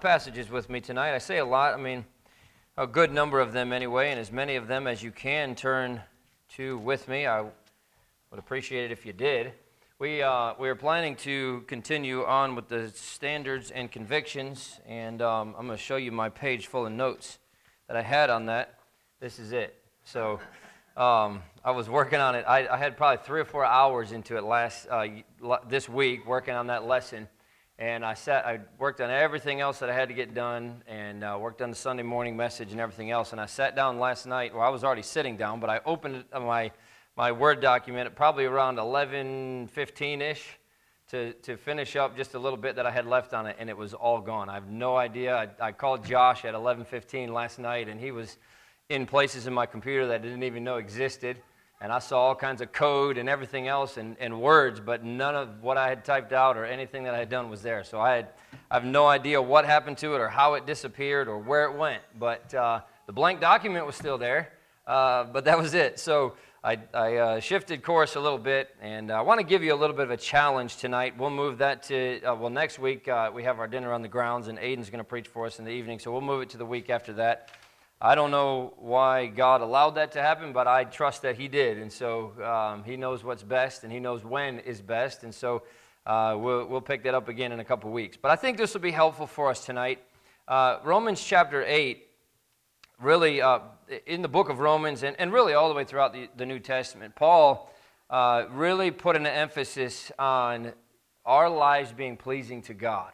passages with me tonight. I say a lot, I mean, a good number of them anyway, and as many of them as you can turn to with me. I would appreciate it if you did. We, uh, we are planning to continue on with the standards and convictions, and um, I'm going to show you my page full of notes that I had on that. This is it. So um, I was working on it. I, I, had probably three or four hours into it last uh, this week working on that lesson and I sat, I worked on everything else that I had to get done, and uh, worked on the Sunday morning message and everything else. And I sat down last night. Well, I was already sitting down, but I opened my my Word document at probably around 11:15 ish to to finish up just a little bit that I had left on it, and it was all gone. I have no idea. I, I called Josh at 11:15 last night, and he was in places in my computer that I didn't even know existed and I saw all kinds of code and everything else and, and words, but none of what I had typed out or anything that I had done was there. So I, had, I have no idea what happened to it or how it disappeared or where it went. But uh, the blank document was still there, uh, but that was it. So I, I uh, shifted course a little bit, and I want to give you a little bit of a challenge tonight. We'll move that to, uh, well, next week uh, we have our dinner on the grounds, and Aiden's going to preach for us in the evening, so we'll move it to the week after that. I don't know why God allowed that to happen, but I trust that He did. And so um, He knows what's best and He knows when is best. And so uh, we'll, we'll pick that up again in a couple weeks. But I think this will be helpful for us tonight. Uh, Romans chapter 8, really, uh, in the book of Romans, and, and really all the way throughout the, the New Testament, Paul uh, really put an emphasis on our lives being pleasing to God.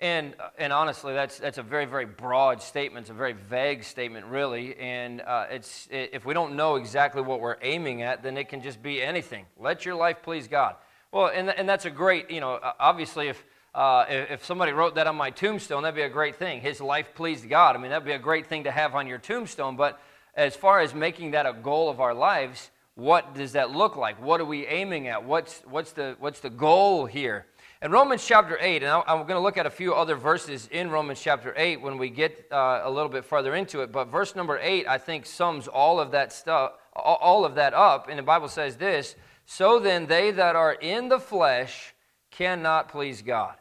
And, and honestly, that's, that's a very, very broad statement. It's a very vague statement, really. And uh, it's, if we don't know exactly what we're aiming at, then it can just be anything. Let your life please God. Well, and, and that's a great, you know, obviously, if, uh, if somebody wrote that on my tombstone, that'd be a great thing. His life pleased God. I mean, that'd be a great thing to have on your tombstone. But as far as making that a goal of our lives, what does that look like? What are we aiming at? What's, what's, the, what's the goal here? In Romans chapter 8, and I'm going to look at a few other verses in Romans chapter 8 when we get uh, a little bit further into it, but verse number 8, I think, sums all of that stuff, all of that up. And the Bible says this So then, they that are in the flesh cannot please God.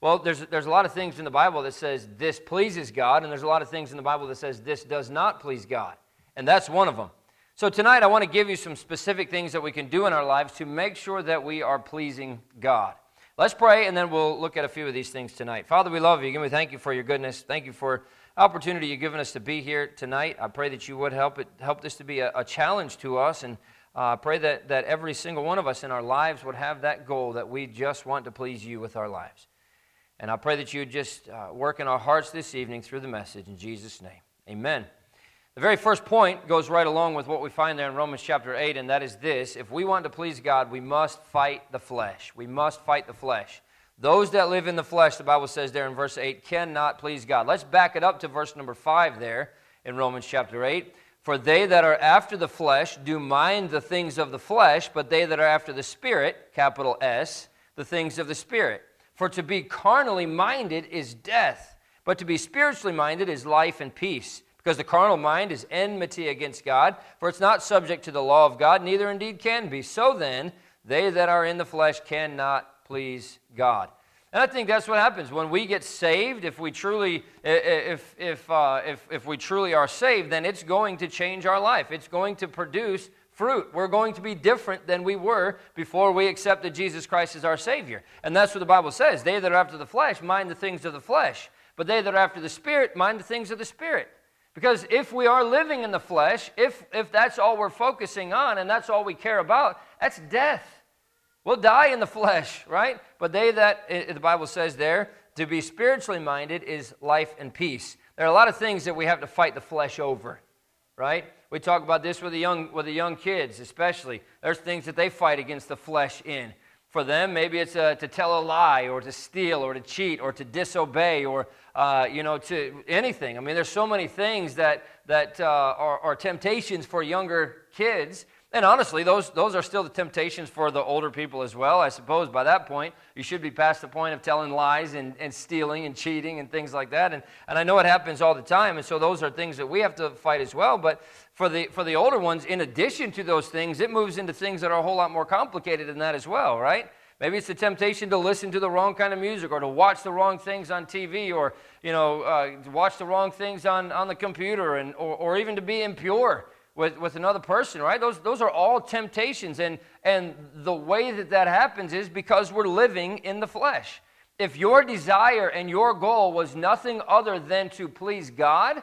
Well, there's, there's a lot of things in the Bible that says this pleases God, and there's a lot of things in the Bible that says this does not please God. And that's one of them. So tonight, I want to give you some specific things that we can do in our lives to make sure that we are pleasing God. Let's pray, and then we'll look at a few of these things tonight. Father, we love you. Give me thank you for your goodness. Thank you for opportunity you've given us to be here tonight. I pray that you would help it help this to be a, a challenge to us, and uh, pray that, that every single one of us in our lives would have that goal that we just want to please you with our lives. And I pray that you would just uh, work in our hearts this evening through the message. In Jesus' name, amen. The very first point goes right along with what we find there in Romans chapter 8, and that is this if we want to please God, we must fight the flesh. We must fight the flesh. Those that live in the flesh, the Bible says there in verse 8, cannot please God. Let's back it up to verse number 5 there in Romans chapter 8. For they that are after the flesh do mind the things of the flesh, but they that are after the Spirit, capital S, the things of the Spirit. For to be carnally minded is death, but to be spiritually minded is life and peace. Because the carnal mind is enmity against God, for it's not subject to the law of God, neither indeed can be. So then, they that are in the flesh cannot please God. And I think that's what happens when we get saved. If we truly, if, if, uh, if, if we truly are saved, then it's going to change our life. It's going to produce fruit. We're going to be different than we were before we accepted Jesus Christ as our Savior. And that's what the Bible says. They that are after the flesh mind the things of the flesh, but they that are after the Spirit mind the things of the Spirit. Because if we are living in the flesh, if, if that's all we're focusing on and that's all we care about, that's death. We'll die in the flesh, right? But they that, the Bible says there, to be spiritually minded is life and peace. There are a lot of things that we have to fight the flesh over, right? We talk about this with the young, with the young kids, especially. There's things that they fight against the flesh in. For them, maybe it's uh, to tell a lie or to steal or to cheat or to disobey or, uh, you know, to anything. I mean, there's so many things that, that uh, are, are temptations for younger kids and honestly, those, those are still the temptations for the older people as well. I suppose by that point, you should be past the point of telling lies and, and stealing and cheating and things like that. And, and I know it happens all the time. And so those are things that we have to fight as well. But for the, for the older ones, in addition to those things, it moves into things that are a whole lot more complicated than that as well, right? Maybe it's the temptation to listen to the wrong kind of music or to watch the wrong things on TV or, you know, uh, watch the wrong things on, on the computer and, or, or even to be impure with, with another person, right? Those, those are all temptations. And, and the way that that happens is because we're living in the flesh. If your desire and your goal was nothing other than to please God,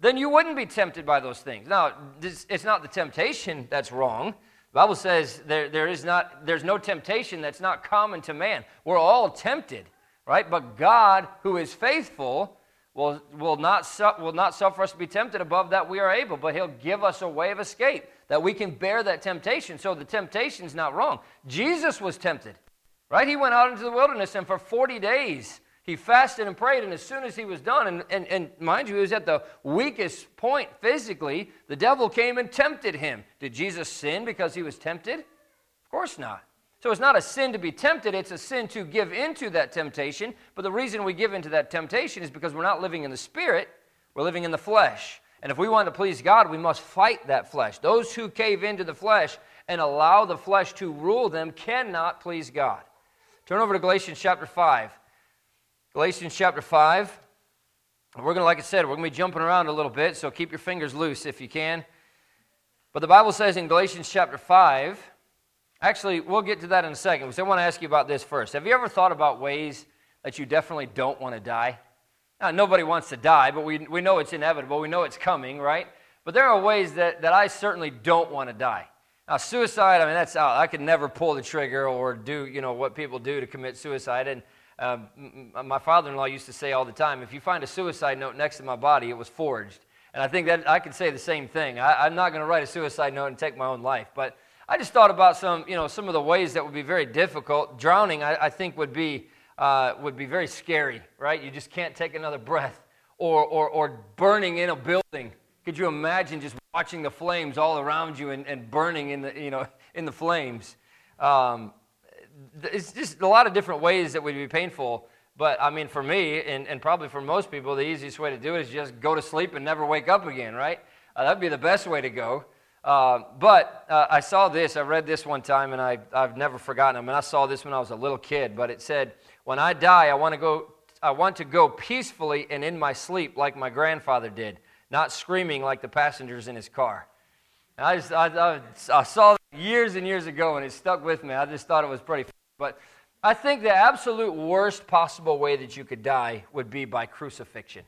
then you wouldn't be tempted by those things. Now, this, it's not the temptation that's wrong. The Bible says there, there is not, there's no temptation that's not common to man. We're all tempted, right? But God, who is faithful, will, will, not su- will not suffer us to be tempted above that we are able, but He'll give us a way of escape that we can bear that temptation. So the temptation's not wrong. Jesus was tempted, right? He went out into the wilderness and for 40 days he fasted and prayed, and as soon as he was done, and, and, and mind you, he was at the weakest point physically, the devil came and tempted him. Did Jesus sin because he was tempted? Of course not. So it's not a sin to be tempted, it's a sin to give into that temptation. But the reason we give into that temptation is because we're not living in the spirit, we're living in the flesh. And if we want to please God, we must fight that flesh. Those who cave into the flesh and allow the flesh to rule them cannot please God. Turn over to Galatians chapter 5. Galatians chapter 5. We're going to, like I said, we're going to be jumping around a little bit, so keep your fingers loose if you can. But the Bible says in Galatians chapter 5, Actually, we'll get to that in a second. So I want to ask you about this first. Have you ever thought about ways that you definitely don't want to die? Now, nobody wants to die, but we, we know it's inevitable. We know it's coming, right? But there are ways that, that I certainly don't want to die. Now, suicide, I mean, that's out. I could never pull the trigger or do, you know, what people do to commit suicide. And uh, my father-in-law used to say all the time, if you find a suicide note next to my body, it was forged. And I think that I could say the same thing. I, I'm not going to write a suicide note and take my own life. But I just thought about some, you know, some of the ways that would be very difficult. Drowning, I, I think, would be, uh, would be very scary, right? You just can't take another breath. Or, or, or burning in a building. Could you imagine just watching the flames all around you and, and burning in the, you know, in the flames? Um, it's just a lot of different ways that would be painful. But I mean, for me, and, and probably for most people, the easiest way to do it is just go to sleep and never wake up again, right? Uh, that'd be the best way to go. Uh, but uh, I saw this, I read this one time, and I, I've never forgotten. I mean, I saw this when I was a little kid, but it said, When I die, I want to go. I want to go peacefully and in my sleep like my grandfather did, not screaming like the passengers in his car. And I, just, I, I, I saw that years and years ago, and it stuck with me. I just thought it was pretty. But I think the absolute worst possible way that you could die would be by crucifixion.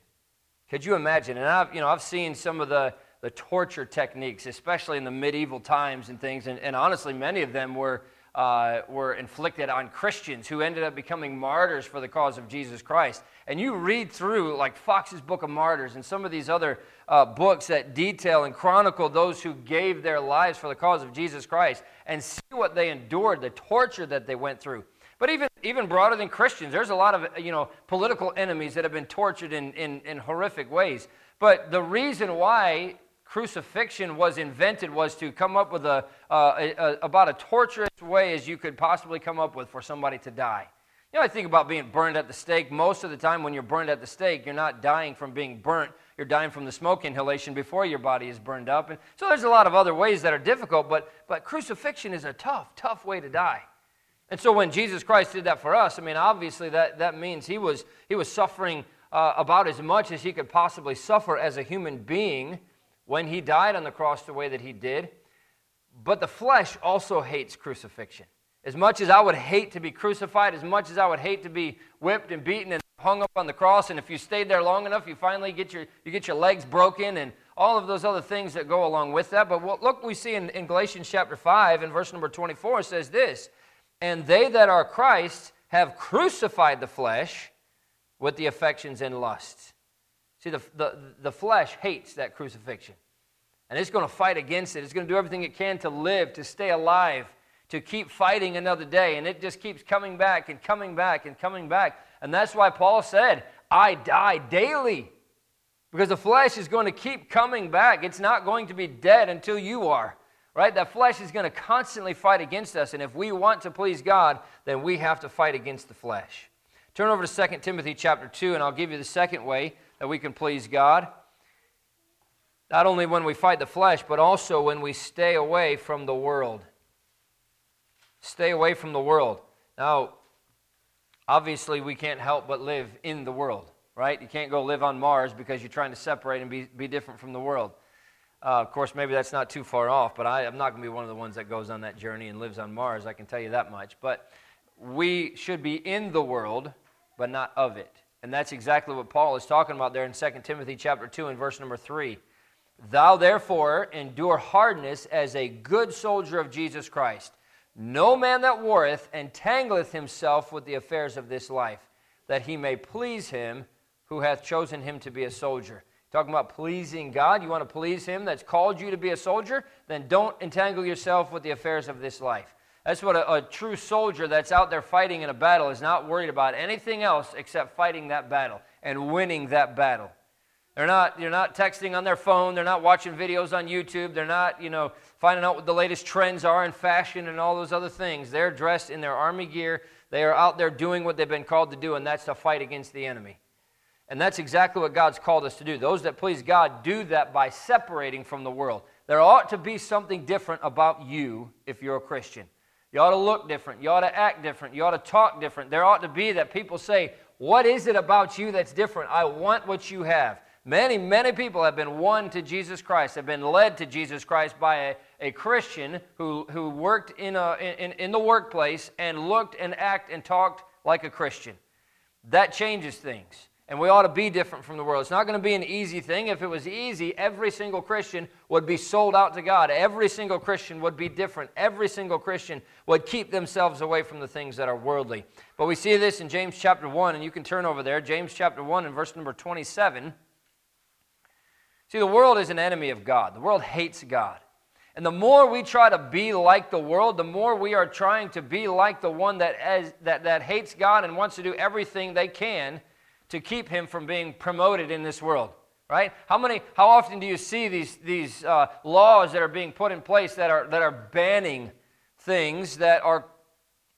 Could you imagine? And I've, you know, I've seen some of the the torture techniques, especially in the medieval times and things. And, and honestly, many of them were, uh, were inflicted on Christians who ended up becoming martyrs for the cause of Jesus Christ. And you read through, like Foxe's Book of Martyrs and some of these other uh, books that detail and chronicle those who gave their lives for the cause of Jesus Christ and see what they endured, the torture that they went through. But even, even broader than Christians, there's a lot of you know, political enemies that have been tortured in, in, in horrific ways. But the reason why crucifixion was invented was to come up with a, uh, a, a, about a torturous way as you could possibly come up with for somebody to die. You know, I think about being burned at the stake. Most of the time, when you're burned at the stake, you're not dying from being burnt. You're dying from the smoke inhalation before your body is burned up. And so there's a lot of other ways that are difficult, but, but crucifixion is a tough, tough way to die. And so when Jesus Christ did that for us, I mean, obviously that, that means he was, he was suffering uh, about as much as he could possibly suffer as a human being when he died on the cross the way that he did. But the flesh also hates crucifixion. As much as I would hate to be crucified, as much as I would hate to be whipped and beaten and hung up on the cross, and if you stayed there long enough, you finally get your, you get your legs broken and all of those other things that go along with that. But what, look, we see in, in Galatians chapter 5 and verse number 24 says this And they that are Christ have crucified the flesh with the affections and lusts. See, the, the, the flesh hates that crucifixion. And it's going to fight against it. It's going to do everything it can to live, to stay alive, to keep fighting another day. And it just keeps coming back and coming back and coming back. And that's why Paul said, I die daily. Because the flesh is going to keep coming back. It's not going to be dead until you are. Right? That flesh is going to constantly fight against us. And if we want to please God, then we have to fight against the flesh. Turn over to 2 Timothy chapter 2, and I'll give you the second way that we can please God. Not only when we fight the flesh, but also when we stay away from the world. Stay away from the world. Now, obviously, we can't help but live in the world, right? You can't go live on Mars because you're trying to separate and be, be different from the world. Uh, of course, maybe that's not too far off, but I, am not going to be one of the ones that goes on that journey and lives on Mars. I can tell you that much. But we should be in the world, but not of it. And that's exactly what Paul is talking about there in 2 Timothy chapter 2 and verse number 3. Thou therefore endure hardness as a good soldier of Jesus Christ. No man that warreth entangleth himself with the affairs of this life, that he may please him who hath chosen him to be a soldier. Talking about pleasing God, you want to please him that's called you to be a soldier? Then don't entangle yourself with the affairs of this life. That's what a, a, true soldier that's out there fighting in a battle is not worried about anything else except fighting that battle and winning that battle. They're not, they're not texting on their phone. They're not watching videos on YouTube. They're not, you know, finding out what the latest trends are in fashion and all those other things. They're dressed in their army gear. They are out there doing what they've been called to do, and that's to fight against the enemy. And that's exactly what God's called us to do. Those that please God do that by separating from the world. There ought to be something different about you if you're a Christian. You ought to look different. You ought to act different. You ought to talk different. There ought to be that people say, What is it about you that's different? I want what you have. Many, many people have been won to Jesus Christ, have been led to Jesus Christ by a, a Christian who, who worked in, a, in, in the workplace and looked and acted and talked like a Christian. That changes things. And we ought to be different from the world. It's not going to be an easy thing. If it was easy, every single Christian would be sold out to God. Every single Christian would be different. Every single Christian would keep themselves away from the things that are worldly. But we see this in James chapter 1, and you can turn over there. James chapter 1 and verse number 27. See, the world is an enemy of God, the world hates God. And the more we try to be like the world, the more we are trying to be like the one that, that, that hates God and wants to do everything they can to keep him from being promoted in this world right? How many how often do you see these these uh, laws that are being put in place that are that are banning things that are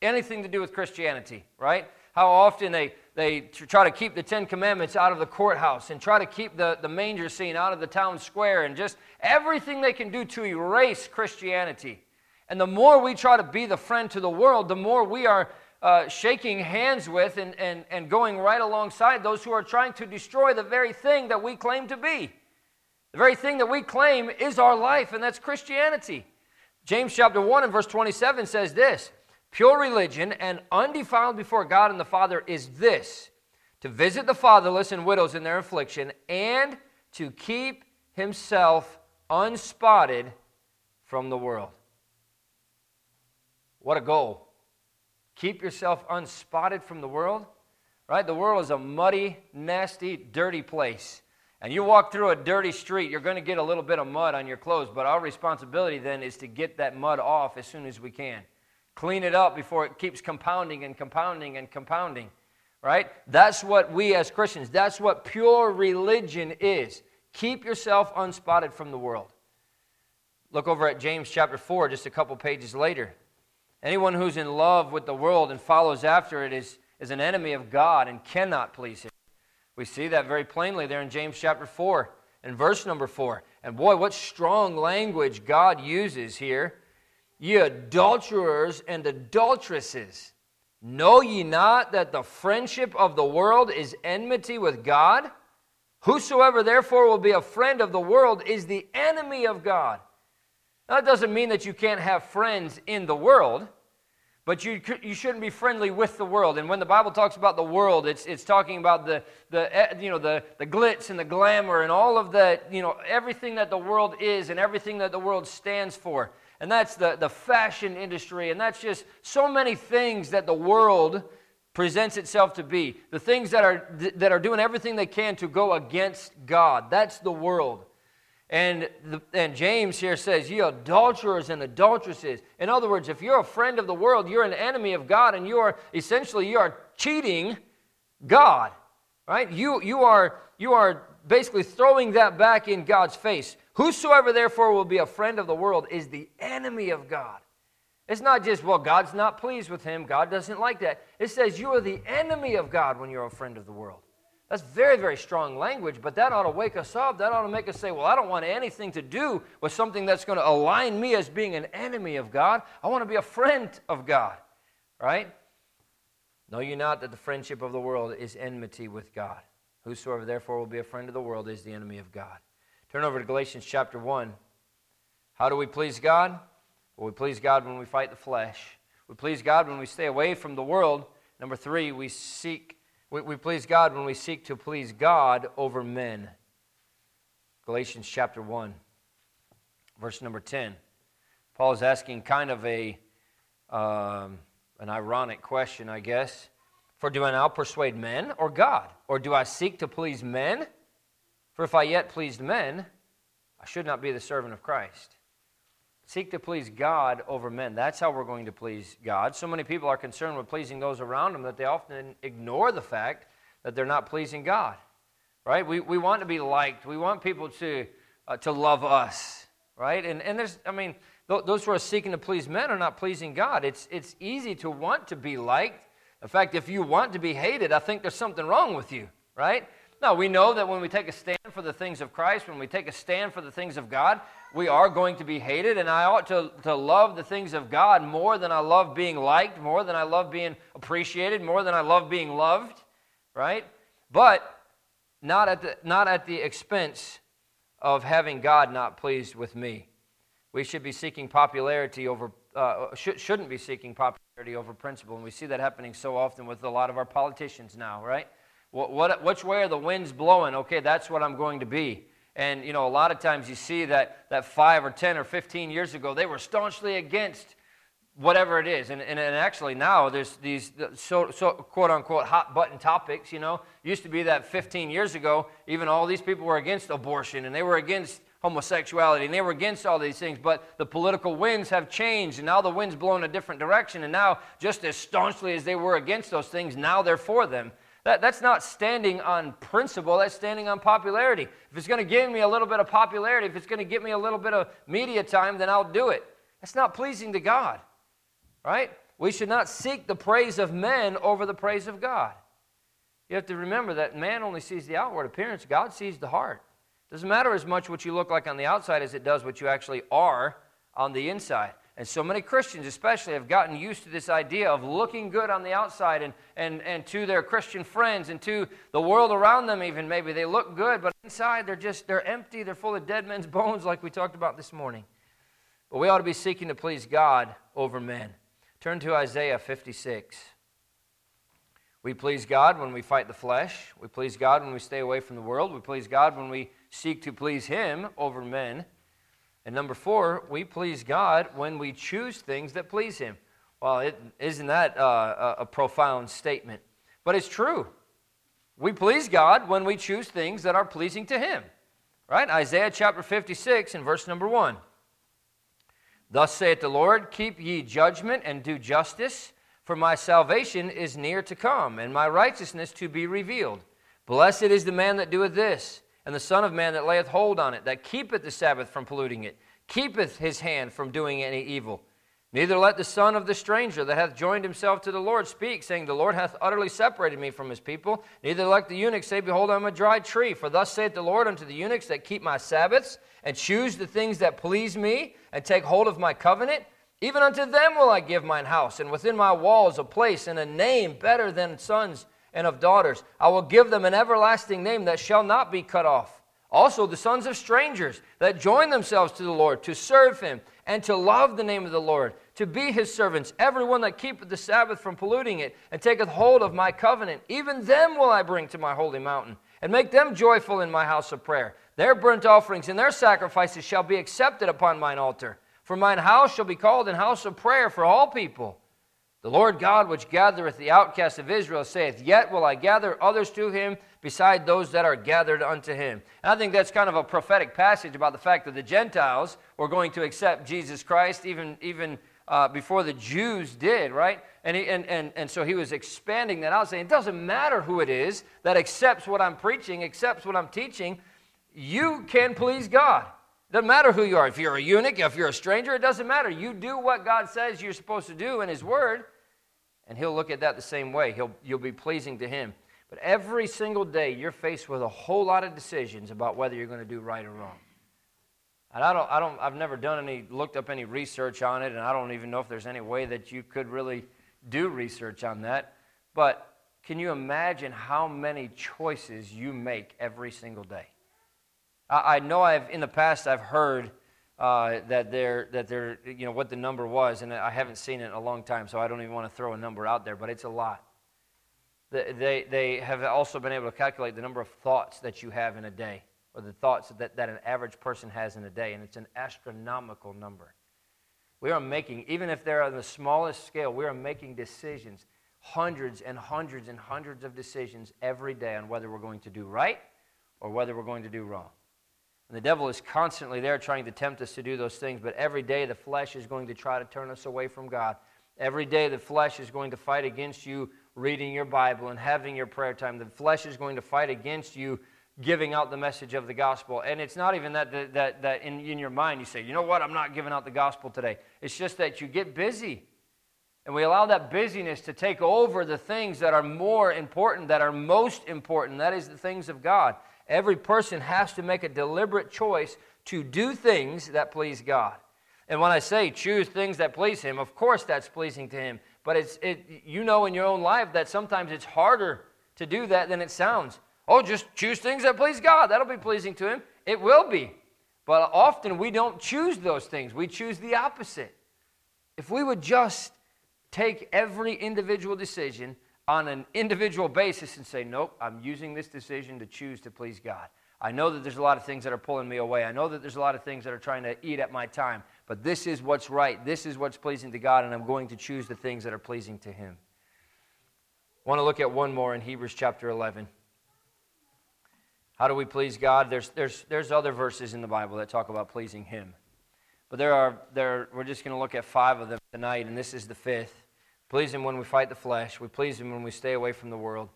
anything to do with christianity right? How often they they try to keep the ten commandments out of the courthouse and try to keep the, the manger scene out of the town square and just everything they can do to erase christianity. And the more we try to be the friend to the world the more we are uh, shaking hands with and, and, and going right alongside those who are trying to destroy the very thing that we claim to be. The very thing that we claim is our life, and that's Christianity. James chapter 1 and verse 27 says this Pure religion and undefiled before God and the Father is this to visit the fatherless and widows in their affliction, and to keep himself unspotted from the world. What a goal. Keep yourself unspotted from the world. Right? The world is a muddy, nasty, dirty place. And you walk through a dirty street, you're going to get a little bit of mud on your clothes, but our responsibility then is to get that mud off as soon as we can. Clean it up before it keeps compounding and compounding and compounding. Right? That's what we as Christians, that's what pure religion is. Keep yourself unspotted from the world. Look over at James chapter 4, just a couple pages later. Anyone who's in love with the world and follows after it is, is an enemy of God and cannot please Him. We see that very plainly there in James chapter 4 and verse number 4. And boy, what strong language God uses here. Ye adulterers and adulteresses, know ye not that the friendship of the world is enmity with God? Whosoever therefore will be a friend of the world is the enemy of God. That doesn't mean that you can't have friends in the world, but you, you shouldn't be friendly with the world. And when the Bible talks about the world, it's, it's talking about the, the, eh, you know, the, the glitz and the glamour and all of the, you know, everything that the world is and everything that the world stands for. And that's the, the fashion industry, and that's just so many things that the world presents itself to be. The things that are, that are doing everything they can to go against God. That's the world. And, the, and James here says, Ye adulterers and adulteresses. In other words, if you're a friend of the world, you're an enemy of God, and you are essentially you are cheating God. Right? You, you, are, you are basically throwing that back in God's face. Whosoever therefore will be a friend of the world is the enemy of God. It's not just, well, God's not pleased with him. God doesn't like that. It says you are the enemy of God when you're a friend of the world. That's very, very strong language, but that ought to wake us up. That ought to make us say, Well, I don't want anything to do with something that's going to align me as being an enemy of God. I want to be a friend of God, right? Know you not that the friendship of the world is enmity with God? Whosoever therefore will be a friend of the world is the enemy of God. Turn over to Galatians chapter 1. How do we please God? Well, we please God when we fight the flesh. We please God when we stay away from the world. Number three, we seek we, we please God when we seek to please God over men. Galatians chapter 1, verse number 10. Paul is asking kind of a um, an ironic question, I guess. For do I now persuade men or God? Or do I seek to please men? For if I yet pleased men, I should not be the servant of Christ. Seek to please God over men. That's how we're going to please God. So many people are concerned with pleasing those around them that they often ignore the fact that they're not pleasing God. Right? We, we want to be liked. We want people to, uh, to love us. Right? And, and there's, I mean, th- those who are seeking to please men are not pleasing God. It's, it's easy to want to be liked in fact, if you want to be hated, I think there's something wrong with you, right? Now, we know that when we take a stand for the things of Christ, when we take a stand for the things of God, we are going to be hated, and I ought to, to love the things of God more than I love being liked, more than I love being appreciated, more than I love being loved, right? But not at the, not at the expense of having God not pleased with me. We should be seeking popularity over, uh, sh- shouldn't be seeking popularity over principle. And we see that happening so often with a lot of our politicians now, right? What, what, which way are the winds blowing? Okay, that's what I'm going to be. And, you know, a lot of times you see that, that five or 10 or 15 years ago, they were staunchly against whatever it is. And, and, and actually now there's these so, so quote unquote hot button topics, you know. Used to be that 15 years ago, even all these people were against abortion and they were against homosexuality, and they were against all these things, but the political winds have changed, and now the wind's blowing a different direction, and now, just as staunchly as they were against those things, now they're for them. That, that's not standing on principle, that's standing on popularity. If it's going to give me a little bit of popularity, if it's going to get me a little bit of media time, then I'll do it. That's not pleasing to God, right? We should not seek the praise of men over the praise of God. You have to remember that man only sees the outward appearance, God sees the heart. It Doesn't matter as much what you look like on the outside as it does what you actually are on the inside. And so many Christians, especially, have gotten used to this idea of looking good on the outside and, and, and to their Christian friends and to the world around them, even maybe. They look good, but inside they're just, they're empty. They're full of dead men's bones, like we talked about this morning. But we ought to be seeking to please God over men. Turn to Isaiah 56. We please God when we fight the flesh. We please God when we stay away from the world. We please God when we seek to please Him over men. And number four, we please God when we choose things that please Him. Well, is isn't that uh, a profound statement? But it's true. We please God when we choose things that are pleasing to Him. Right? Isaiah chapter 56 and verse number 1. Thus saith the Lord, Keep ye judgment and do justice, for my salvation is near to come, and my righteousness to be revealed. Blessed is the man that doeth this and the Son of Man that layeth hold on it, that keepeth the Sabbath from polluting it, keepeth his hand from doing any evil. Neither let the son of the stranger that hath joined himself to the Lord speak, saying, The Lord hath utterly separated me from his people. Neither let the eunuch say, Behold, I am a dry tree. For thus saith the Lord unto the eunuchs that keep my Sabbaths, and choose the things that please me, and take hold of my covenant. Even unto them will I give mine house, and within my walls a place and a name better than sons and of daughters. I will give them an everlasting name that shall not be cut off. Also, the sons of strangers that join themselves to the Lord to serve him and to love the name of the Lord, to be his servants, everyone that keepeth the Sabbath from polluting it and taketh hold of my covenant, even them will I bring to my holy mountain and make them joyful in my house of prayer. Their burnt offerings and their sacrifices shall be accepted upon mine altar. For mine house shall be called an house of prayer for all people. The Lord God, which gathereth the outcasts of Israel, saith, Yet will I gather others to him beside those that are gathered unto him. And I think that's kind of a prophetic passage about the fact that the Gentiles were going to accept Jesus Christ even, even uh, before the Jews did, right? And, he, and, and, and so he was expanding that out, saying, It doesn't matter who it is that accepts what I'm preaching, accepts what I'm teaching, you can please God. Doesn't matter who you are. If you're a eunuch, if you're a stranger, it doesn't matter. You do what God says you're supposed to do in His Word, and He'll look at that the same way. He'll, you'll be pleasing to Him. But every single day, you're faced with a whole lot of decisions about whether you're going to do right or wrong. And I don't, I don't, I've never done any, looked up any research on it, and I don't even know if there's any way that you could really do research on that. But can you imagine how many choices you make every single day? I, I know I've, in the past, I've heard uh, that they're, that they're, you know, what the number was, and I haven't seen it in a long time, so I don't even want to throw a number out there, but it's a lot. They, they have also been able to calculate the number of thoughts that you have in a day, or the thoughts that, that an average person has in a day, and it's an astronomical number. We are making, even if they're on the smallest scale, we are making decisions, hundreds and hundreds and hundreds of decisions every day on whether we're going to do right or whether we're going to do wrong. And the devil is constantly there trying to tempt us to do those things, but every day the flesh is going to try to turn us away from God. Every day the flesh is going to fight against you reading your Bible and having your prayer time. The flesh is going to fight against you giving out the message of the gospel. And it's not even that, that, that, that in, in your mind you say, you know what, I'm not giving out the gospel today. It's just that you get busy. And we allow that busyness to take over the things that are more important, that are most important. That is the things of God. Every person has to make a deliberate choice to do things that please God. And when I say choose things that please Him, of course that's pleasing to Him. But it's, it, you know in your own life that sometimes it's harder to do that than it sounds. Oh, just choose things that please God. That'll be pleasing to Him. It will be. But often we don't choose those things, we choose the opposite. If we would just take every individual decision on an individual basis and say, nope, I'm using this decision to choose to please God. I know that there's a lot of things that are pulling me away. I know that there's a lot of things that are trying to eat at my time. But this is what's right. This is what's pleasing to God, and I'm going to choose the things that are pleasing to Him. I want to look at one more in Hebrews chapter 11. How do we please God? There's, there's, there's other verses in the Bible that talk about pleasing Him. But there are, there, we're just going to look at five of them tonight, and this is the fifth. Please Him when we fight the flesh. We please Him when we stay away from the world.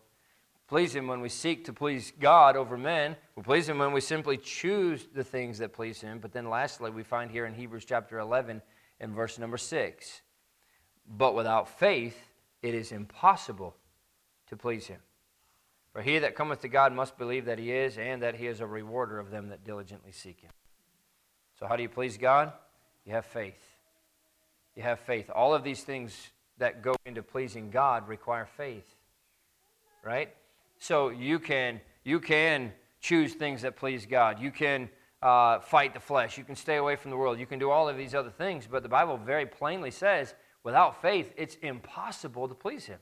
Please Him when we seek to please God over men. We please Him when we simply choose the things that please Him. But then lastly, we find here in Hebrews chapter 11 and verse number 6 But without faith, it is impossible to please Him. For he that cometh to God must believe that he is, and that he is a rewarder of them that diligently seek him. So, how do you please God? You have faith. You have faith. All of these things that go into pleasing God require faith. Right? So you can you can choose things that please God. You can uh, fight the flesh. You can stay away from the world. You can do all of these other things. But the Bible very plainly says, without faith, it's impossible to please Him.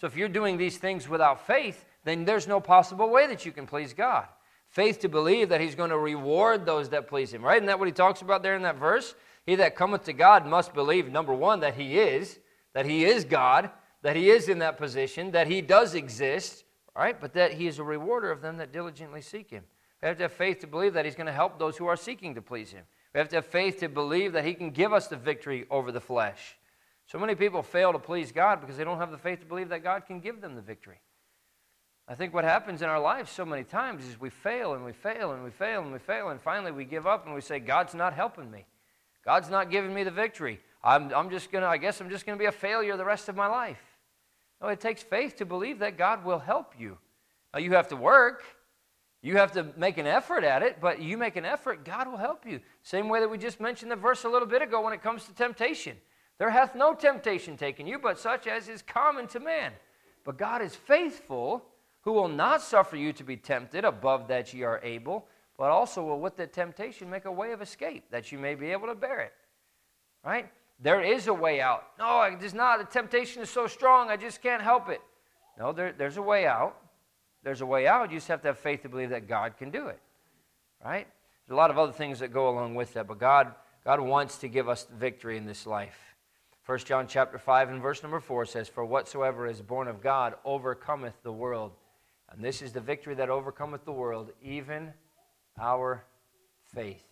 So if you're doing these things without faith, then there's no possible way that you can please God. Faith to believe that He's going to reward those that please Him, right? Isn't that what He talks about there in that verse? He that cometh to God must believe, number one, that He is, that He is God, that He is in that position, that He does exist, right? But that He is a rewarder of them that diligently seek Him. We have to have faith to believe that He's going to help those who are seeking to please Him. We have to have faith to believe that He can give us the victory over the flesh. So many people fail to please God because they don't have the faith to believe that God can give them the victory. I think what happens in our lives so many times is we fail and we fail and we fail and we fail, and finally we give up and we say, God's not helping me. God's not giving me the victory. I'm, I'm just going to, I guess I'm just going to be a failure the rest of my life. No, it takes faith to believe that God will help you. Now, you have to work, you have to make an effort at it, but you make an effort, God will help you. Same way that we just mentioned the verse a little bit ago when it comes to temptation. There hath no temptation taken you, but such as is common to man. But God is faithful who will not suffer you to be tempted above that ye are able, but also will with the temptation make a way of escape, that you may be able to bear it. Right? There is a way out. No, is not. The temptation is so strong, I just can't help it. No, there, there's a way out. There's a way out. You just have to have faith to believe that God can do it. Right? There's a lot of other things that go along with that, but God, God wants to give us victory in this life. 1 John chapter 5 and verse number 4 says, For whatsoever is born of God overcometh the world. And this is the victory that overcometh the world, even our faith.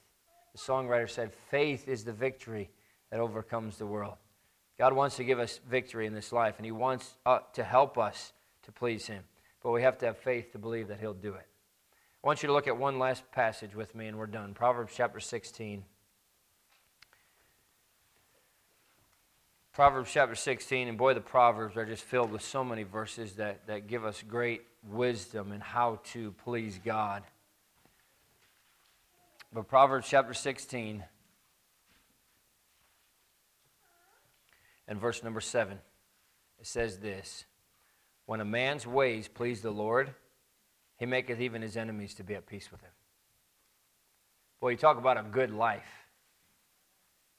The songwriter said, Faith is the victory that overcomes the world. God wants to give us victory in this life, and He wants uh, to help us to please Him. But we have to have faith to believe that He'll do it. I want you to look at one last passage with me, and we're done. Proverbs chapter 16. Proverbs chapter 16, and boy, the Proverbs are just filled with so many verses that, that give us great wisdom in how to please God. But Proverbs chapter 16 and verse number 7, it says this When a man's ways please the Lord, he maketh even his enemies to be at peace with him. Boy, you talk about a good life.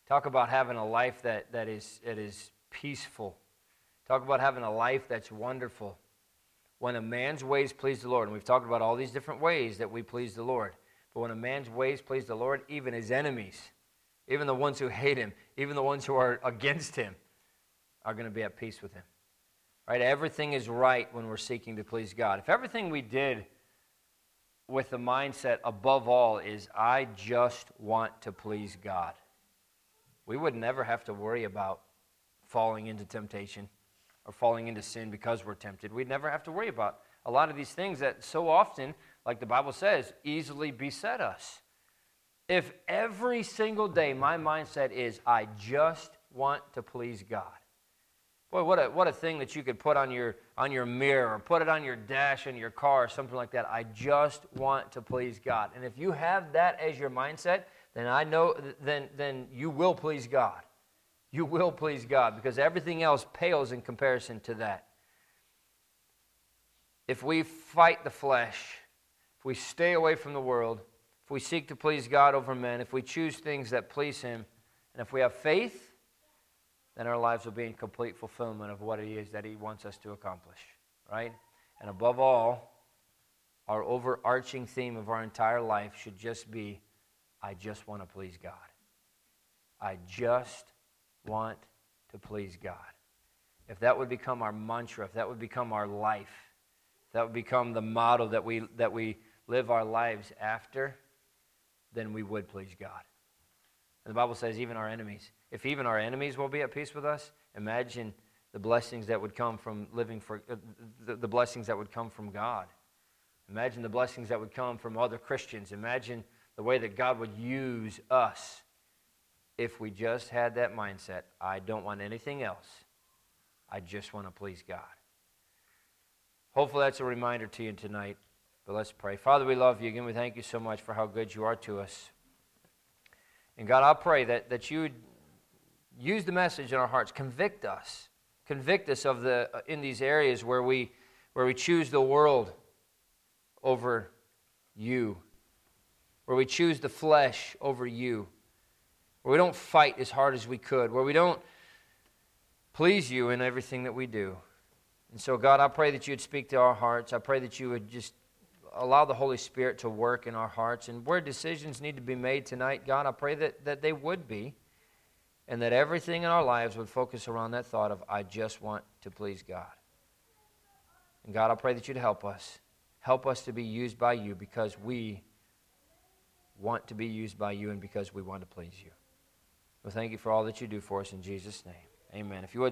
Talk about having a life that, that, is, that is peaceful. Talk about having a life that's wonderful. When a man's ways please the Lord, and we've talked about all these different ways that we please the Lord, but when a man's ways please the Lord, even his enemies, even the ones who hate him, even the ones who are against him, are going to be at peace with him. Right? Everything is right when we're seeking to please God. If everything we did with the mindset above all is, I just want to please God, we would never have to worry about falling into temptation or falling into sin because we're tempted. We'd never have to worry about a lot of these things that so often, like the Bible says, easily beset us. If every single day my mindset is, I just want to please God, Boy, what a, what a thing that you could put on your, on your mirror or put it on your dash in your car or something like that. I just want to please God. And if you have that as your mindset, then I know then, then you will please God. You will please God because everything else pales in comparison to that. If we fight the flesh, if we stay away from the world, if we seek to please God over men, if we choose things that please Him, and if we have faith, then our lives will be in complete fulfillment of what it is that He wants us to accomplish, right? And above all, our overarching theme of our entire life should just be I just want to please God. I just want to please God. If that would become our mantra, if that would become our life, if that would become the model that we, that we live our lives after, then we would please God. And the Bible says, even our enemies, if even our enemies will be at peace with us, imagine the blessings that would come from living for uh, the, the blessings that would come from God. Imagine the blessings that would come from other Christians. Imagine the way that God would use us if we just had that mindset I don't want anything else. I just want to please God. Hopefully, that's a reminder to you tonight. But let's pray. Father, we love you. Again, we thank you so much for how good you are to us. And God, I pray that, that you would use the message in our hearts. Convict us. Convict us of the uh, in these areas where we where we choose the world over you. Where we choose the flesh over you. Where we don't fight as hard as we could. Where we don't please you in everything that we do. And so, God, I pray that you would speak to our hearts. I pray that you would just allow the Holy Spirit to work in our hearts. And where decisions need to be made tonight, God, I pray that, that they would be and that everything in our lives would focus around that thought of, I just want to please God. And God, I pray that you'd help us. Help us to be used by you because we want to be used by you and because we want to please you. Well, thank you for all that you do for us in Jesus' name. Amen. If you would